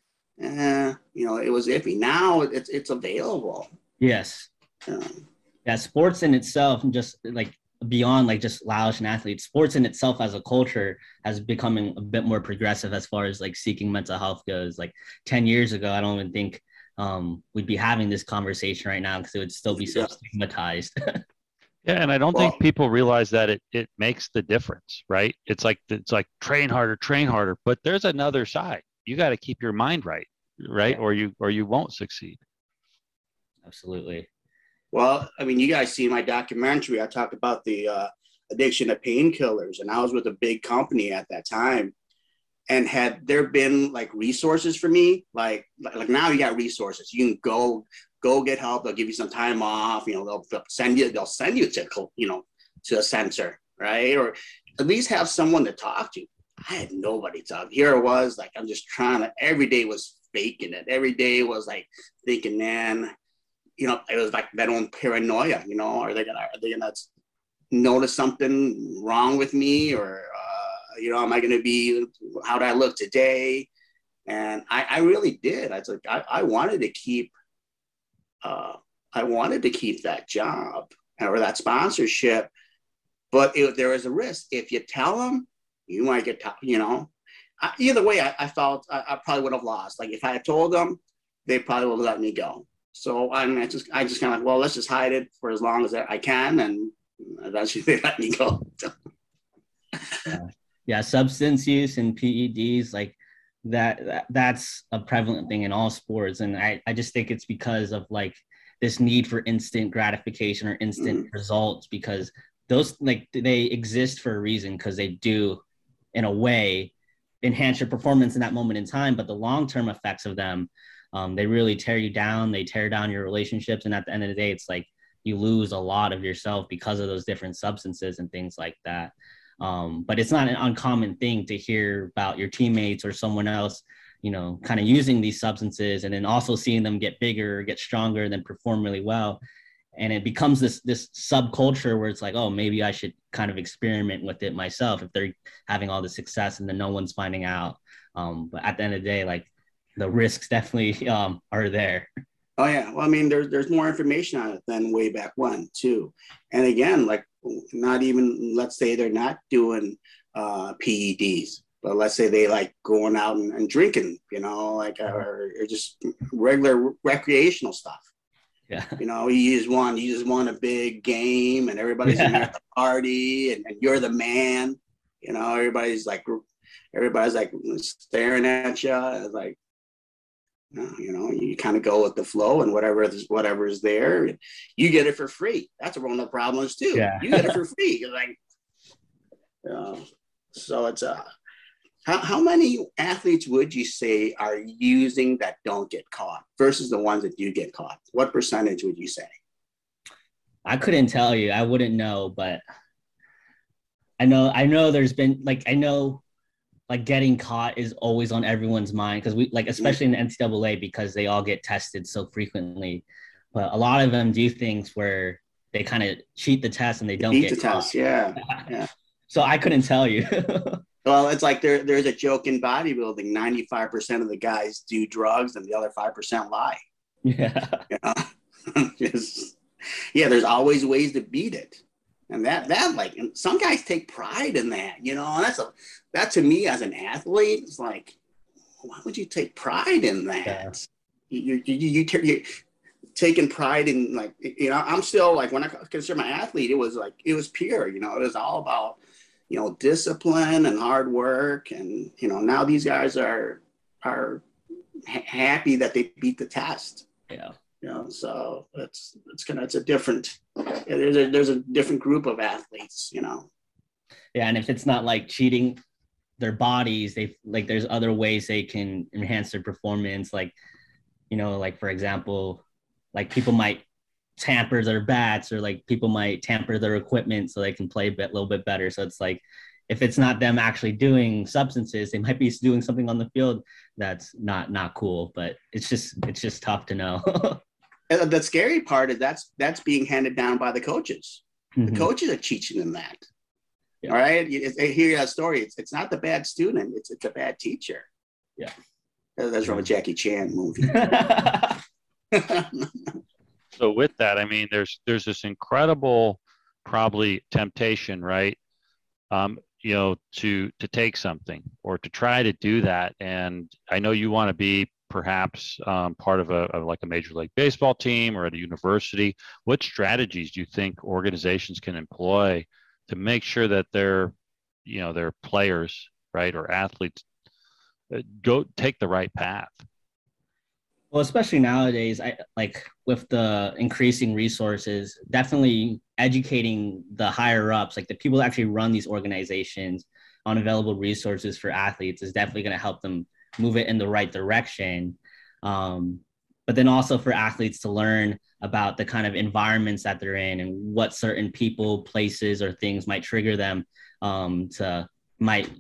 eh, you know, it was iffy. Now it's it's available. Yes. Um, yeah, sports in itself, and just like beyond like just Laotian athletes, sports in itself as a culture has becoming a bit more progressive as far as like seeking mental health goes. Like 10 years ago, I don't even think um, we'd be having this conversation right now because it would still be so yeah. stigmatized. yeah, and I don't well, think people realize that it it makes the difference, right? It's like it's like train harder, train harder, but there's another side. You got to keep your mind right, right, yeah. or you or you won't succeed. Absolutely. Well, I mean, you guys see my documentary. I talked about the uh, addiction to painkillers, and I was with a big company at that time. And had there been like resources for me, like like now you got resources. You can go go get help. They'll give you some time off. You know, they'll, they'll send you they'll send you to you know to a center, right? Or at least have someone to talk to. I had nobody to talk. Here it was like I'm just trying to. Every day was faking it. Every day was like thinking, man, you know, it was like that own paranoia, you know, are they gonna, are they gonna notice something wrong with me or, uh, you know, am I gonna be, how do I look today? And I, I really did. I was like, I, I wanted to keep, uh, I wanted to keep that job or that sponsorship, but it, there is a risk. If you tell them, you might get, you know, I, either way, I, I felt I, I, probably would have lost. Like if I had told them, they probably would have let me go. So I mean, I just I just kind of like, well, let's just hide it for as long as I can, and eventually they let me go. yeah. yeah, substance use and PEDs like that, that that's a prevalent thing in all sports, and I I just think it's because of like this need for instant gratification or instant mm results because those like they exist for a reason because they do in a way enhance your performance in that moment in time but the long-term effects of them um, they really tear you down they tear down your relationships and at the end of the day it's like you lose a lot of yourself because of those different substances and things like that. Um, but it's not an uncommon thing to hear about your teammates or someone else you know kind of using these substances and then also seeing them get bigger get stronger then perform really well. And it becomes this this subculture where it's like oh maybe i should kind of experiment with it myself if they're having all the success and then no one's finding out. Um, but at the end of the day like the risks definitely um, are there oh yeah well i mean there's there's more information on it than way back when too and again like not even let's say they're not doing uh, peds but let's say they like going out and, and drinking you know like or, or just regular recreational stuff yeah. You know, you just won, you just won a big game and everybody's yeah. at the party and, and, you're the man. You know, everybody's like, everybody's like staring at you. Like, you know, you kind of go with the flow and whatever is whatever is there, you get it for free. That's one of the problems too. Yeah. You get it for free. You're like, know, so it's a, uh, how, how many athletes would you say are using that don't get caught versus the ones that do get caught? What percentage would you say? I couldn't tell you. I wouldn't know, but I know I know there's been like I know like getting caught is always on everyone's mind because we like especially in the NCAA because they all get tested so frequently. But a lot of them do things where they kind of cheat the test and they don't Beat get the caught. test. Yeah. yeah. So I couldn't tell you. Well, it's like there, there's a joke in bodybuilding 95% of the guys do drugs and the other 5% lie. Yeah. You know? Just, yeah, there's always ways to beat it. And that, that like, some guys take pride in that, you know, and that's a, that to me as an athlete, it's like, why would you take pride in that? Yeah. You, you, you, you, you, taking pride in like, you know, I'm still like, when I consider my athlete, it was like, it was pure, you know, it was all about, you know discipline and hard work and you know now these guys are are ha- happy that they beat the test yeah you know so it's it's kind of it's a different there's a there's a different group of athletes you know yeah and if it's not like cheating their bodies they like there's other ways they can enhance their performance like you know like for example like people might tamper their bats or like people might tamper their equipment so they can play a bit, little bit better. So it's like if it's not them actually doing substances, they might be doing something on the field that's not not cool. But it's just it's just tough to know. and the scary part is that's that's being handed down by the coaches. Mm-hmm. The coaches are teaching them that. Yeah. All right, you, you hear that story. It's, it's not the bad student; it's it's a bad teacher. Yeah, that's from a Jackie Chan movie. so with that, I mean, there's there's this incredible probably temptation, right? Um, you know, to to take something or to try to do that. And I know you want to be perhaps um, part of a of like a major league baseball team or at a university. What strategies do you think organizations can employ to make sure that their you know their players, right, or athletes uh, go take the right path? Well, especially nowadays, I like with the increasing resources, definitely educating the higher ups, like the people that actually run these organizations on available resources for athletes is definitely going to help them move it in the right direction. Um, but then also for athletes to learn about the kind of environments that they're in and what certain people, places, or things might trigger them um, to might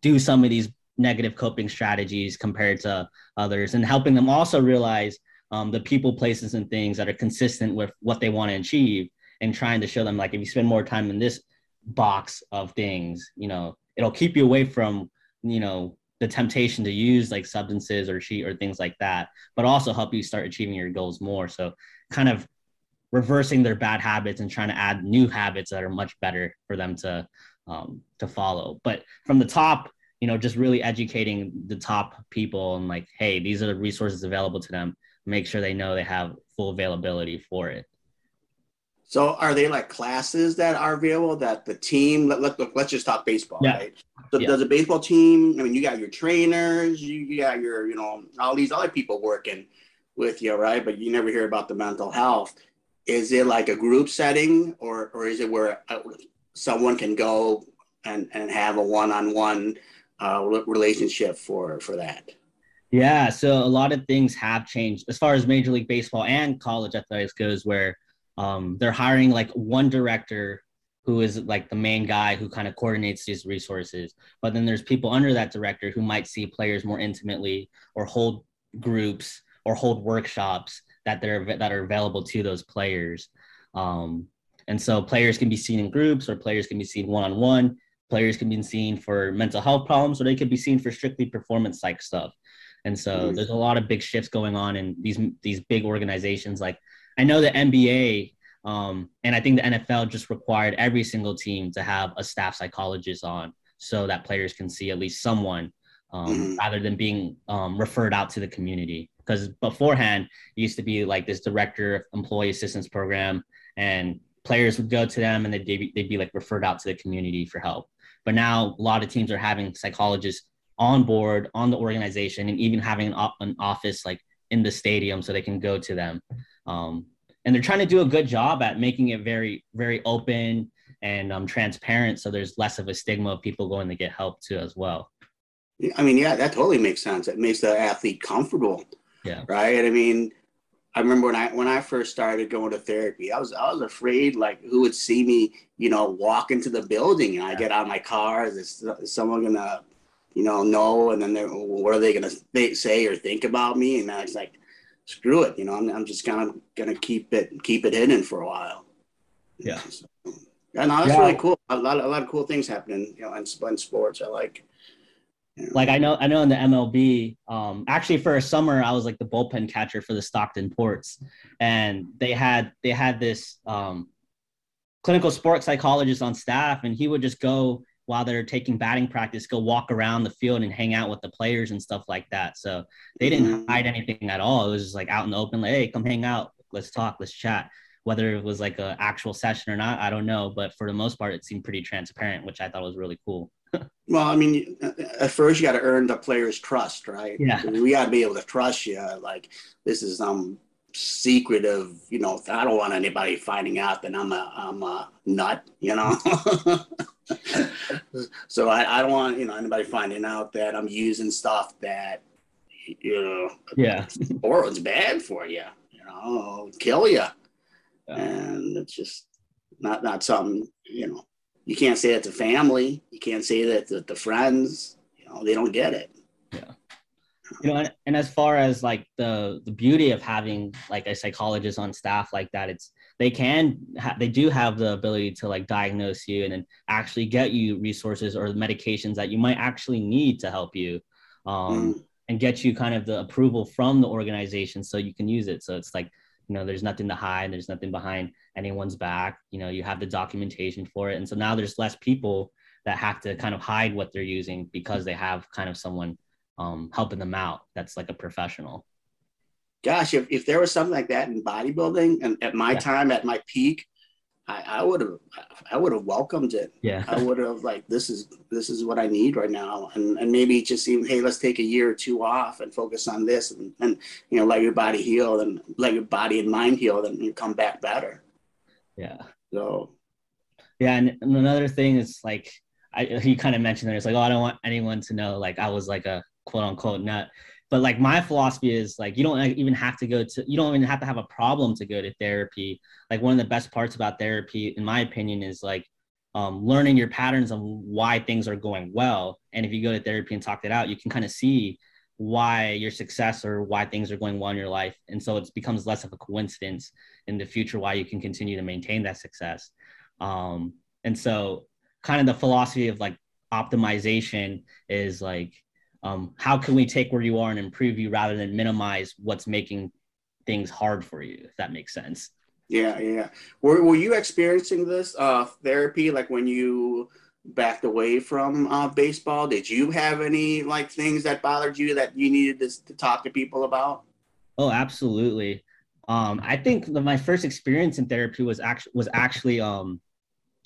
do some of these negative coping strategies compared to others and helping them also realize um, the people places and things that are consistent with what they want to achieve and trying to show them like if you spend more time in this box of things you know it'll keep you away from you know the temptation to use like substances or cheat or things like that but also help you start achieving your goals more so kind of reversing their bad habits and trying to add new habits that are much better for them to um, to follow but from the top you know, just really educating the top people and like, hey, these are the resources available to them. Make sure they know they have full availability for it. So are they like classes that are available that the team let, let, let's just talk baseball, Yeah. right? So Yeah. does a baseball team, I mean you got your trainers, you, you got your, you know, all these other people working with you, right? But you never hear about the mental health. Is it like a group setting or or is it where uh, someone can go and, and have a one-on-one uh, relationship for for that? Yeah, so a lot of things have changed as far as Major League Baseball and college athletics goes, where um, they're hiring like one director who is like the main guy who kind of coordinates these resources. But then there's people under that director who might see players more intimately or hold groups or hold workshops that they're that are available to those players. Um, and so players can be seen in groups or players can be seen one on one. Players can be seen for mental health problems or they could be seen for strictly performance psych stuff. And so there's a lot of big shifts going on in these these big organizations. Like I know the NBA um, and I think the NFL just required every single team to have a staff psychologist on so that players can see at least someone um, Mhm. rather than being um, referred out to the community. Because beforehand, it used to be like this director of employee assistance program, and players would go to them and they'd be, they'd be like referred out to the community for help. But now a lot of teams are having psychologists on board on the organization and even having an, op- an office like in the stadium so they can go to them. Um, and they're trying to do a good job at making it very, very open and um, transparent. So there's less of a stigma of people going to get help too as well. I mean, yeah, that totally makes sense. It makes the athlete comfortable. Yeah. Right. I mean, I remember when I when I first started going to therapy, I was I was afraid like who would see me, you know, walk into the building and I get out of my car. Is, is someone gonna, you know, know? And then they're, what are they gonna they say or think about me? And I was like, screw it, you know, I'm, I'm just kind of gonna keep it keep it hidden for a while. Yeah. So, yeah, no, that's Yeah. really cool. A lot, a lot of cool things happening, you know, in, in sports. I like. you know. like I know I know in the MLB, um, actually for a summer I was like the bullpen catcher for the Stockton Ports, and they had they had this um, clinical sports psychologist on staff, and he would just go while they're taking batting practice, go walk around the field and hang out with the players and stuff like that. So they didn't Mhm. hide anything at all. It was just like out in the open, like, hey, come hang out, let's talk, let's chat. Whether it was like an actual session or not, I don't know, but for the most part, it seemed pretty transparent, which I thought was really cool. Well, I mean, at first you got to earn the player's trust, right? Yeah. We got to be able to trust you. Like this is some secretive, you know. I don't want anybody finding out that I'm a I'm a nut, you know. so I, I don't want you know anybody finding out that I'm using stuff that you know Yeah. or it's bad for you, you know, kill you. Yeah. And it's just not not something you know. You can't say that to family. You can't say that to, to friends. You know, they don't get it. You know and, and as far as like the the beauty of having like a psychologist on staff like that it's they can ha- they do have the ability to like diagnose you and then actually get you resources or medications that you might actually need to help you um, Mm. and get you kind of the approval from the organization so you can use it. So it's like you know there's nothing to hide there's nothing behind anyone's back. You know you have the documentation for it. And so now there's less people that have to kind of hide what they're using because they have kind of someone um, helping them out that's like a professional Gosh, if, if there was something like that in bodybuilding, and at my Yeah. time, at my peak, I, I would have I would have welcomed it. yeah I would have like this is this is what I need right now, and and maybe just even hey let's take a year or two off and focus on this, and and you know let your body heal, and let your body and mind heal, and you come back better. yeah So yeah and, and another thing is like I, he kind of mentioned that it's like oh i don't want anyone to know like i was like a quote unquote nut. But like my philosophy is like you don't even have to go to you don't even have to have a problem to go to therapy. Like one of the best parts about therapy in my opinion is like um, learning your patterns of why things are going well. And if you go to therapy and talk it out you can kind of see why your success or why things are going well in your life. And so it becomes less of a coincidence in the future why you can continue to maintain that success. Um, and so kind of the philosophy of like optimization is like um, how can we take where you are and improve you rather than minimize what's making things hard for you if that makes sense yeah, yeah. Were were you experiencing this uh therapy like when you backed away from uh, baseball. Did you have any like things that bothered you that you needed to, to talk to people about? Oh, absolutely. Um, I think the, my first experience in therapy was actually was actually um,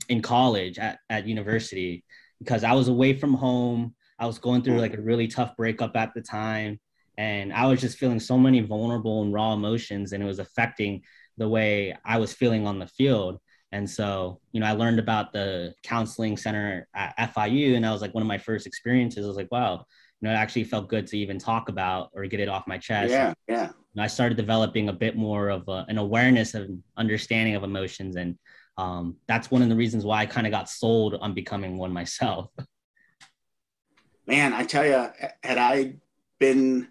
in college at, at university because I was away from home. I was going through like a really tough breakup at the time, and I was just feeling so many vulnerable and raw emotions, and it was affecting the way I was feeling on the field. And so, you know, I learned about the counseling center at FIU, and that was like one of my first experiences. I was like, wow, you know, it actually felt good to even talk about or get it off my chest. Yeah, yeah. And I started developing a bit more of a, an awareness and understanding of emotions, and um, that's one of the reasons why I kind of got sold on becoming one myself. Man, I tell you, had I been,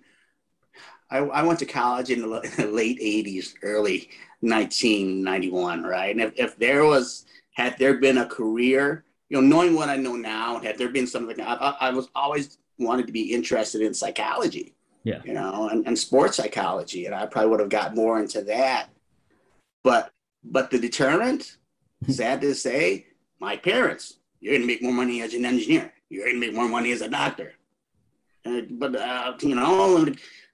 I, I went to college in the, in the late '80s, early 1991, right? And if, if there was, had there been a career, you know, knowing what I know now, had there been something, I, I was always wanted to be interested in psychology, yeah, you know, and, and sports psychology, and I probably would have got more into that. But but the deterrent, sad to say, my parents, you're going to make more money as an engineer. You're going to make more money as a doctor. Uh, but uh, you know,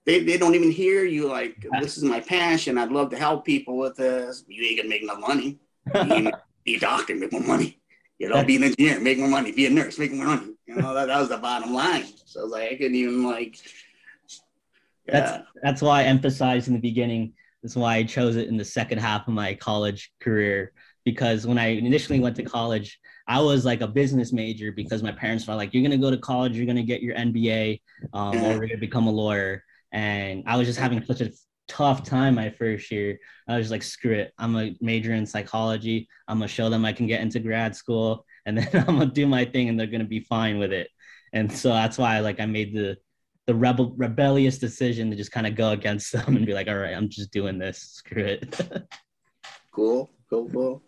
they, they don't even hear you like this is my passion. I'd love to help people with this. You ain't gonna make no money. Be a doctor make more money. You know be an engineer make more money. Be a nurse make more money. You know that, that was the bottom line. So I was like i couldn't even like yeah. that's that's why i emphasized in the beginning that's why i chose it in the second half of my college career. Because when i initially went to college I was like a business major because my parents were like, "You're gonna go to college, you're gonna get your MBA, um, or you're gonna become a lawyer." and I was just having such a tough time my first year. I was like, screw it. I'm a major in psychology. I'm gonna show them I can get into grad school, and then I'm gonna do my thing, and they're gonna be fine with it. And so that's why like I made the the rebel rebellious decision to just kind of go against them and be like, all right, I'm just doing this. Screw it. cool, cool, cool.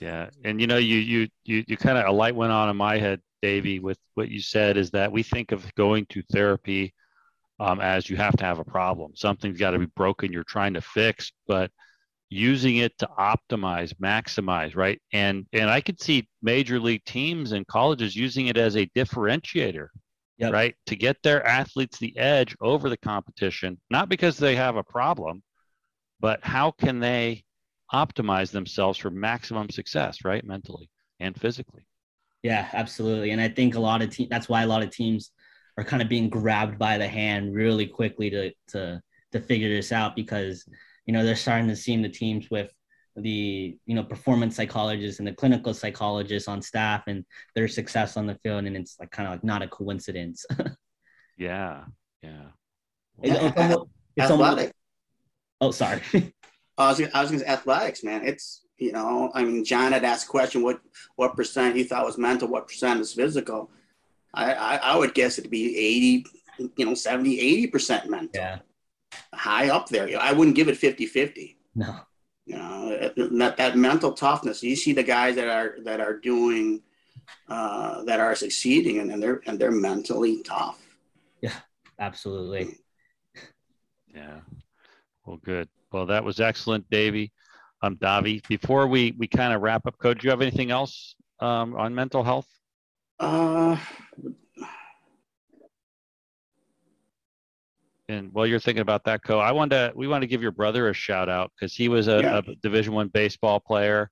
Yeah, and you know, you you you you kind of a light went on in my head, Davy, with what you said is that we think of going to therapy um, as you have to have a problem. Something's got to be broken, you're trying to fix, but using it to optimize, maximize, right? And and I could see major league teams and colleges using it as a differentiator, yep. right? To get their athletes the edge over the competition, not because they have a problem, but how can they optimize themselves for maximum success, right? Mentally and physically. Yeah, absolutely. And I think a lot of teams, that's why a lot of teams are kind of being grabbed by the hand really quickly to to to figure this out because you know they're starting to see the teams with the you know performance psychologists and the clinical psychologists on staff and their success on the field and it's like kind of like not a coincidence yeah yeah it's, it's, almost, it's almost, oh sorry I was, I was going to athletics man it's you know i mean john had asked a question what what percent he thought was mental what percent is physical I, I, I would guess it'd be 80, you know, 70, 80% mental. Yeah. High up there. I wouldn't give it 50 50. No. You know, that, that mental toughness. You see the guys that are that are doing uh, that are succeeding and, and they're and they're mentally tough. Yeah, absolutely. Yeah. Well, good. Well, that was excellent, Davy. Um, Davy. Before we we kind of wrap up, Code, do you have anything else um, on mental health? Uh, and while you're thinking about that, Ko, I wanted to we want to give your brother a shout out because he was a, yeah. a Division One baseball player.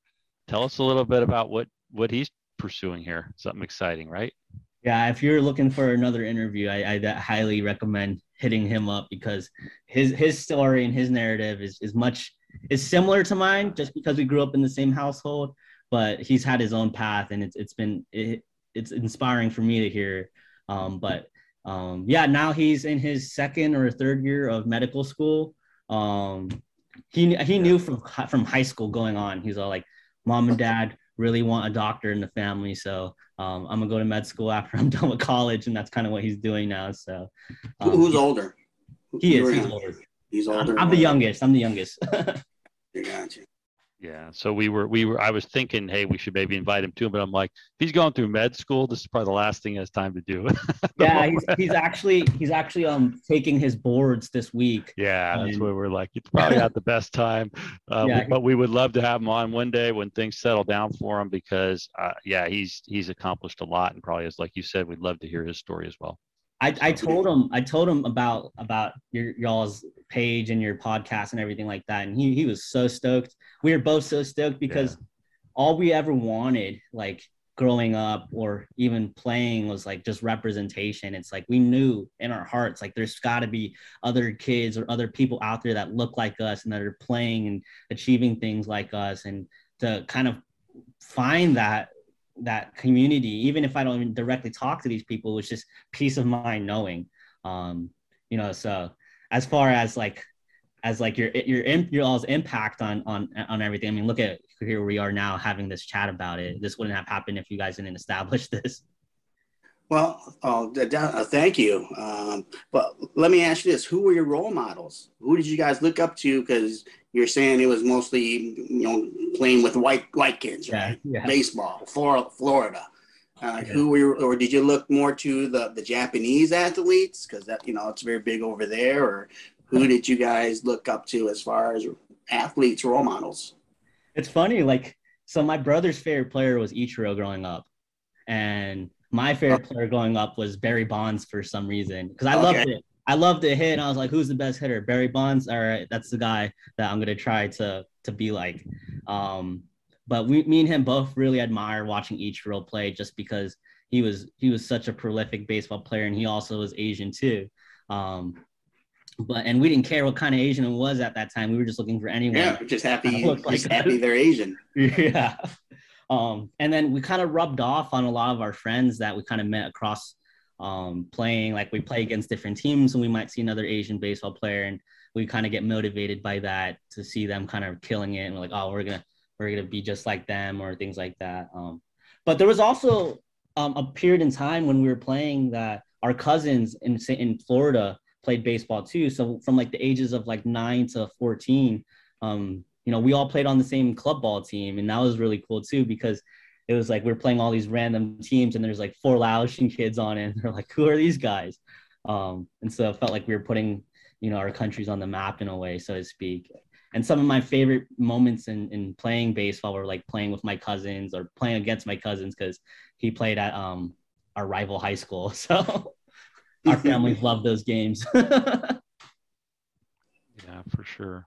Tell us a little bit about what what he's pursuing here. Something exciting, right? Yeah, if you're looking for another interview, I, I highly recommend hitting him up because his his story and his narrative is is much is similar to mine, just because we grew up in the same household. But he's had his own path, and it's it's been it, it's inspiring for me to hear. Um, but um, yeah, now he's in his second or third year of medical school. Um, he he knew from from high school going on. He's all like, mom and dad really want a doctor in the family, so um, I'm gonna go to med school after I'm done with college, and that's kind of what he's doing now. So, um, who's older? He is. He's older. He's older. I'm, I'm the youngest. I'm the youngest. you. Yeah. So we were we were I was thinking, hey, we should maybe invite him too, but I'm like, if he's going through med school, this is probably the last thing he has time to do. yeah, he's, he's actually he's actually um taking his boards this week. Yeah, that's where we're like, it's probably not the best time. Uh, yeah, but we would love to have him on one day when things settle down for him because uh, yeah, he's he's accomplished a lot and probably as like you said, we'd love to hear his story as well. I, I told him I told him about about your y'all's page and your podcast and everything like that, and he he was so stoked. We were both so stoked because yeah. all we ever wanted, like growing up or even playing, was like just representation. It's like we knew in our hearts, like there's got to be other kids or other people out there that look like us and that are playing and achieving things like us, and to kind of find that that community, even if I don't even directly talk to these people, it's just peace of mind knowing. Um, you know, so as far as like as like your your your all's impact on on on everything. I mean, look at here we are now having this chat about it. This wouldn't have happened if you guys didn't establish this. Well, oh, uh, thank you. Um, but let me ask you this: Who were your role models? Who did you guys look up to? Because you're saying it was mostly, you know, playing with white white kids, right? Yeah, yeah. Baseball, Florida. Uh, yeah. Who were, you, or did you look more to the the Japanese athletes because that you know it's very big over there, or who did you guys look up to as far as athletes role models? It's funny, like so. My brother's favorite player was Ichiro growing up, and my favorite oh. player growing up was Barry Bonds for some reason because I okay. loved it. I loved to hit. And I was like, who's the best hitter? Barry Bonds. All right, that's the guy that I'm gonna try to to be like. Um, but we, me and him both really admire watching Ichiro play just because he was he was such a prolific baseball player, and he also was Asian too. Um, but and we didn't care what kind of Asian it was at that time. We were just looking for anyone. Yeah, just happy, just like happy they're Asian. yeah. Um, and then we kind of rubbed off on a lot of our friends that we kind of met across um, playing. Like we play against different teams, and we might see another Asian baseball player, and we kind of get motivated by that to see them kind of killing it, and like, oh, we're gonna we're gonna be just like them, or things like that. Um, but there was also um, a period in time when we were playing that our cousins in in Florida played baseball too. So from like the ages of like nine to fourteen, um, you know, we all played on the same club ball team, and that was really cool too because it was like we are playing all these random teams and there's like four Laotian kids on it. And they're like, who are these guys? Um, and so it felt like we were putting, you know, our countries on the map in a way, so to speak. And some of my favorite moments in, in playing baseball were like playing with my cousins or playing against my cousins because he played at um, our rival high school. So our families love those games. yeah, for sure.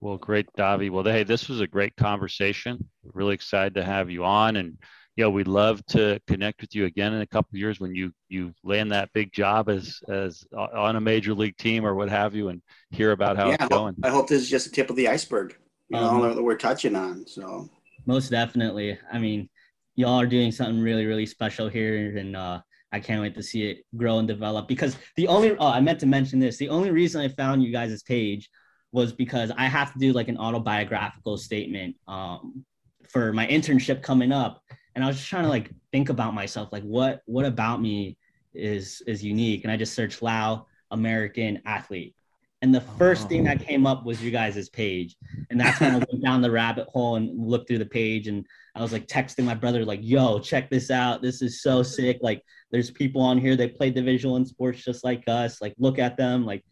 Well, great, Davy. Well, hey, this was a great conversation. Really excited to have you on, and you know, we'd love to connect with you again in a couple of years when you you land that big job as as on a major league team or what have you, and hear about how yeah, it's going. I hope this is just the tip of the iceberg. You know, um, that we're touching on. So most definitely. I mean, y'all are doing something really, really special here, and uh, I can't wait to see it grow and develop. Because the only oh, I meant to mention this. The only reason I found you guys' page was because I have to do like an autobiographical statement um, for my internship coming up, and I was just trying to like think about myself, like what what about me is is unique, and I just searched Lao American athlete, and the first thing that came up was you guys' page, and that's when I went down the rabbit hole and looked through the page, and I was like texting my brother like, "Yo, check this out! This is so sick! Like, there's people on here they play division one sports just like us. Like, look at them! Like,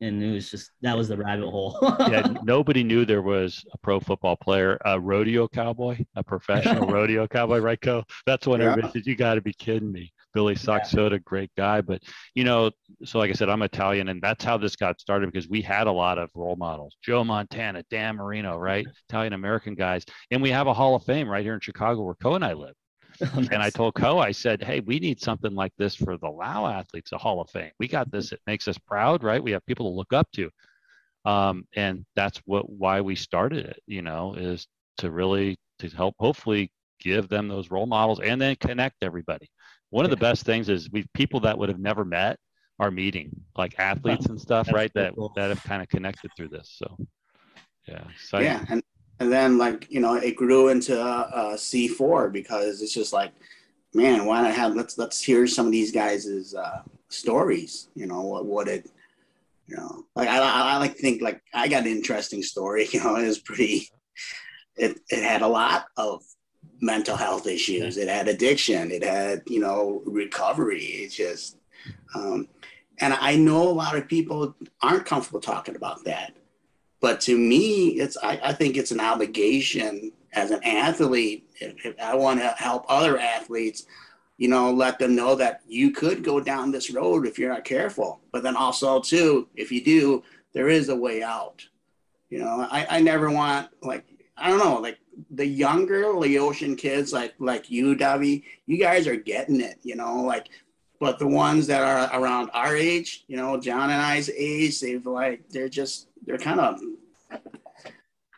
and it was just that was the rabbit hole. yeah, nobody knew there was a pro football player, a rodeo cowboy, a professional rodeo cowboy, right? Ko. That's when yeah. everybody said, "You got to be kidding me." Billy Soxota, yeah. great guy, but you know, so like I said, I'm Italian, and that's how this got started because we had a lot of role models: Joe Montana, Dan Marino, right? Italian American guys, and we have a Hall of Fame right here in Chicago where Ko and I live. And I told Ko, I said, hey, we need something like this for the Lao athletes, a Hall of Fame. We got this. It makes us proud, right? We have people to look up to. Um, and that's what why we started it, you know, is to really to help hopefully give them those role models and then connect everybody. One of the best things is we've people that would have never met are meeting, like athletes and stuff, that's right? That cool. that have kind of connected through this. So yeah. So yeah, and and then like you know it grew into uh, C4 because it's just like, man, why not have let's let's hear some of these guys' uh, stories. You know what what it, you know, like I, I, I like think like I got an interesting story. You know, it was pretty. it, it had a lot of mental health issues. It had addiction. It had, you know, recovery. It's just, um, and I know a lot of people aren't comfortable talking about that. But to me, it's I, I think it's an obligation as an athlete. If, if I want to help other athletes, you know, let them know that you could go down this road if you're not careful. But then also too, if you do, there is a way out. You know, I, I never want like I don't know, like the younger Laotian kids like like you, Davy, you guys are getting it, you know, like but the ones that are around our age, you know, John and I's age, they've like they're just they're kind of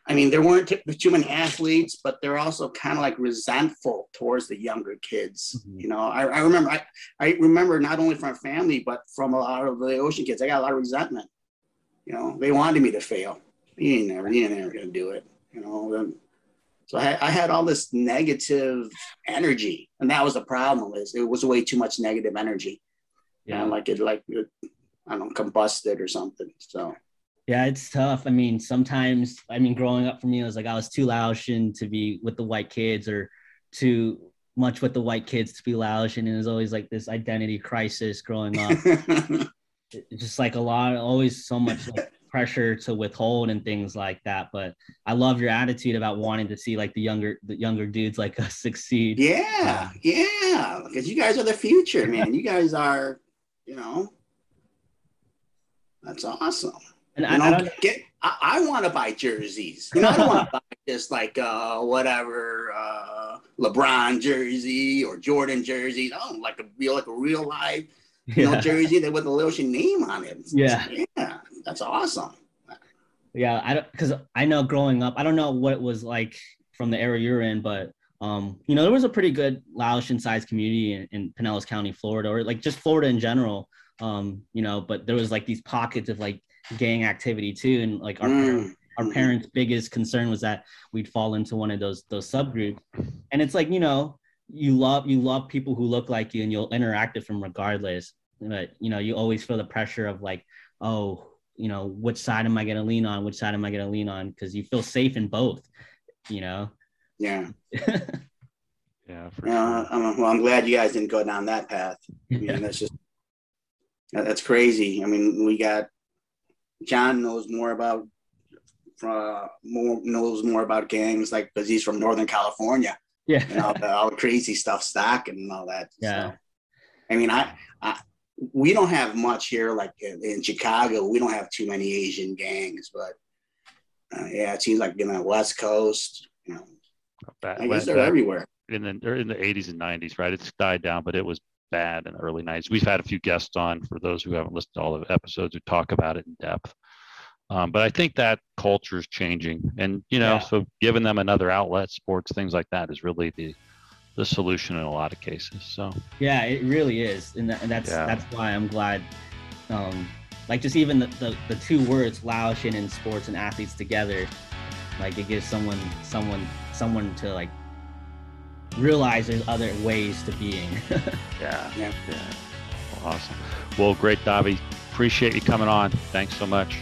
I mean, there weren't too many athletes, but they're also kind of like resentful towards the younger kids. Mm-hmm. You know, I, I remember I, I remember not only from family, but from a lot of the Laotian kids. I got a lot of resentment. You know, they wanted me to fail. You ain't never, you ain't never gonna do it. You know, so I, I, had all this negative energy, and that was the problem. Is it was way too much negative energy. Yeah, and like it, like it, I don't know, combusted or something. So yeah, it's tough. I mean, sometimes I mean, growing up for me, it was like I was too Laotian to be with the white kids, or too much with the white kids to be Laotian, and it was always like this identity crisis growing up. just like a lot, always so much like pressure to withhold and things like that. But I love your attitude about wanting to see like the younger the younger dudes like us succeed. Yeah, um, yeah, because you guys are the future, man. you guys are, you know, that's awesome. And you I, know, I get. I, I want to buy jerseys. You know, I don't want to buy just like uh, whatever uh, LeBron jersey or Jordan jersey. I don't like a real like a real life you know, jersey that with a little name on it. Yeah. Yeah. That's awesome. Yeah. I don't, cause I know growing up, I don't know what it was like from the era you're in, but um, you know, there was a pretty good Laotian sized community in, in Pinellas County, Florida, or like just Florida in general. Um, you know, but there was like these pockets of like gang activity too. And like our mm. parents, our parents' biggest concern was that we'd fall into one of those those subgroups. And it's like, you know, you love you love people who look like you and you'll interact with them regardless but you know you always feel the pressure of like oh you know which side am i going to lean on which side am i going to lean on because you feel safe in both you know yeah yeah for sure. I'm, well i'm glad you guys didn't go down that path i mean yeah. that's just that's crazy i mean we got john knows more about uh, more knows more about gangs like because he's from northern california yeah and all the, all the crazy stuff Stockton all that yeah so, i mean I, I we don't have much here, like in, in Chicago. We don't have too many Asian gangs, but uh, yeah, it seems like in the West Coast, you know, I guess they're everywhere. In the in the 80s and 90s, right? It's died down, but it was bad in the early 90s. We've had a few guests on for those who haven't listened to all the episodes who talk about it in depth. Um, but I think that culture is changing, and you know, yeah. so giving them another outlet, sports, things like that, is really the the solution in a lot of cases. So yeah, it really is, and, that, and that's yeah. that's why I'm glad. Um, like just even the, the, the two words Laotian and sports and athletes together, like it gives someone someone someone to like realize there's other ways to being. yeah, yeah, yeah. Well, awesome. Well, great, Davy. Appreciate you coming on. Thanks so much.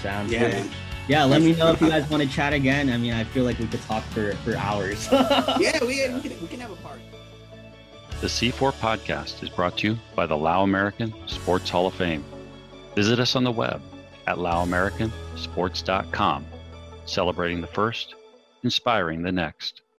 Sounds yeah. good yeah, let me know if you guys want to chat again. I mean, I feel like we could talk for, for hours. yeah, we, we, can, we can have a party. The C4 podcast is brought to you by the Lao American Sports Hall of Fame. Visit us on the web at laoamericansports.com, celebrating the first, inspiring the next.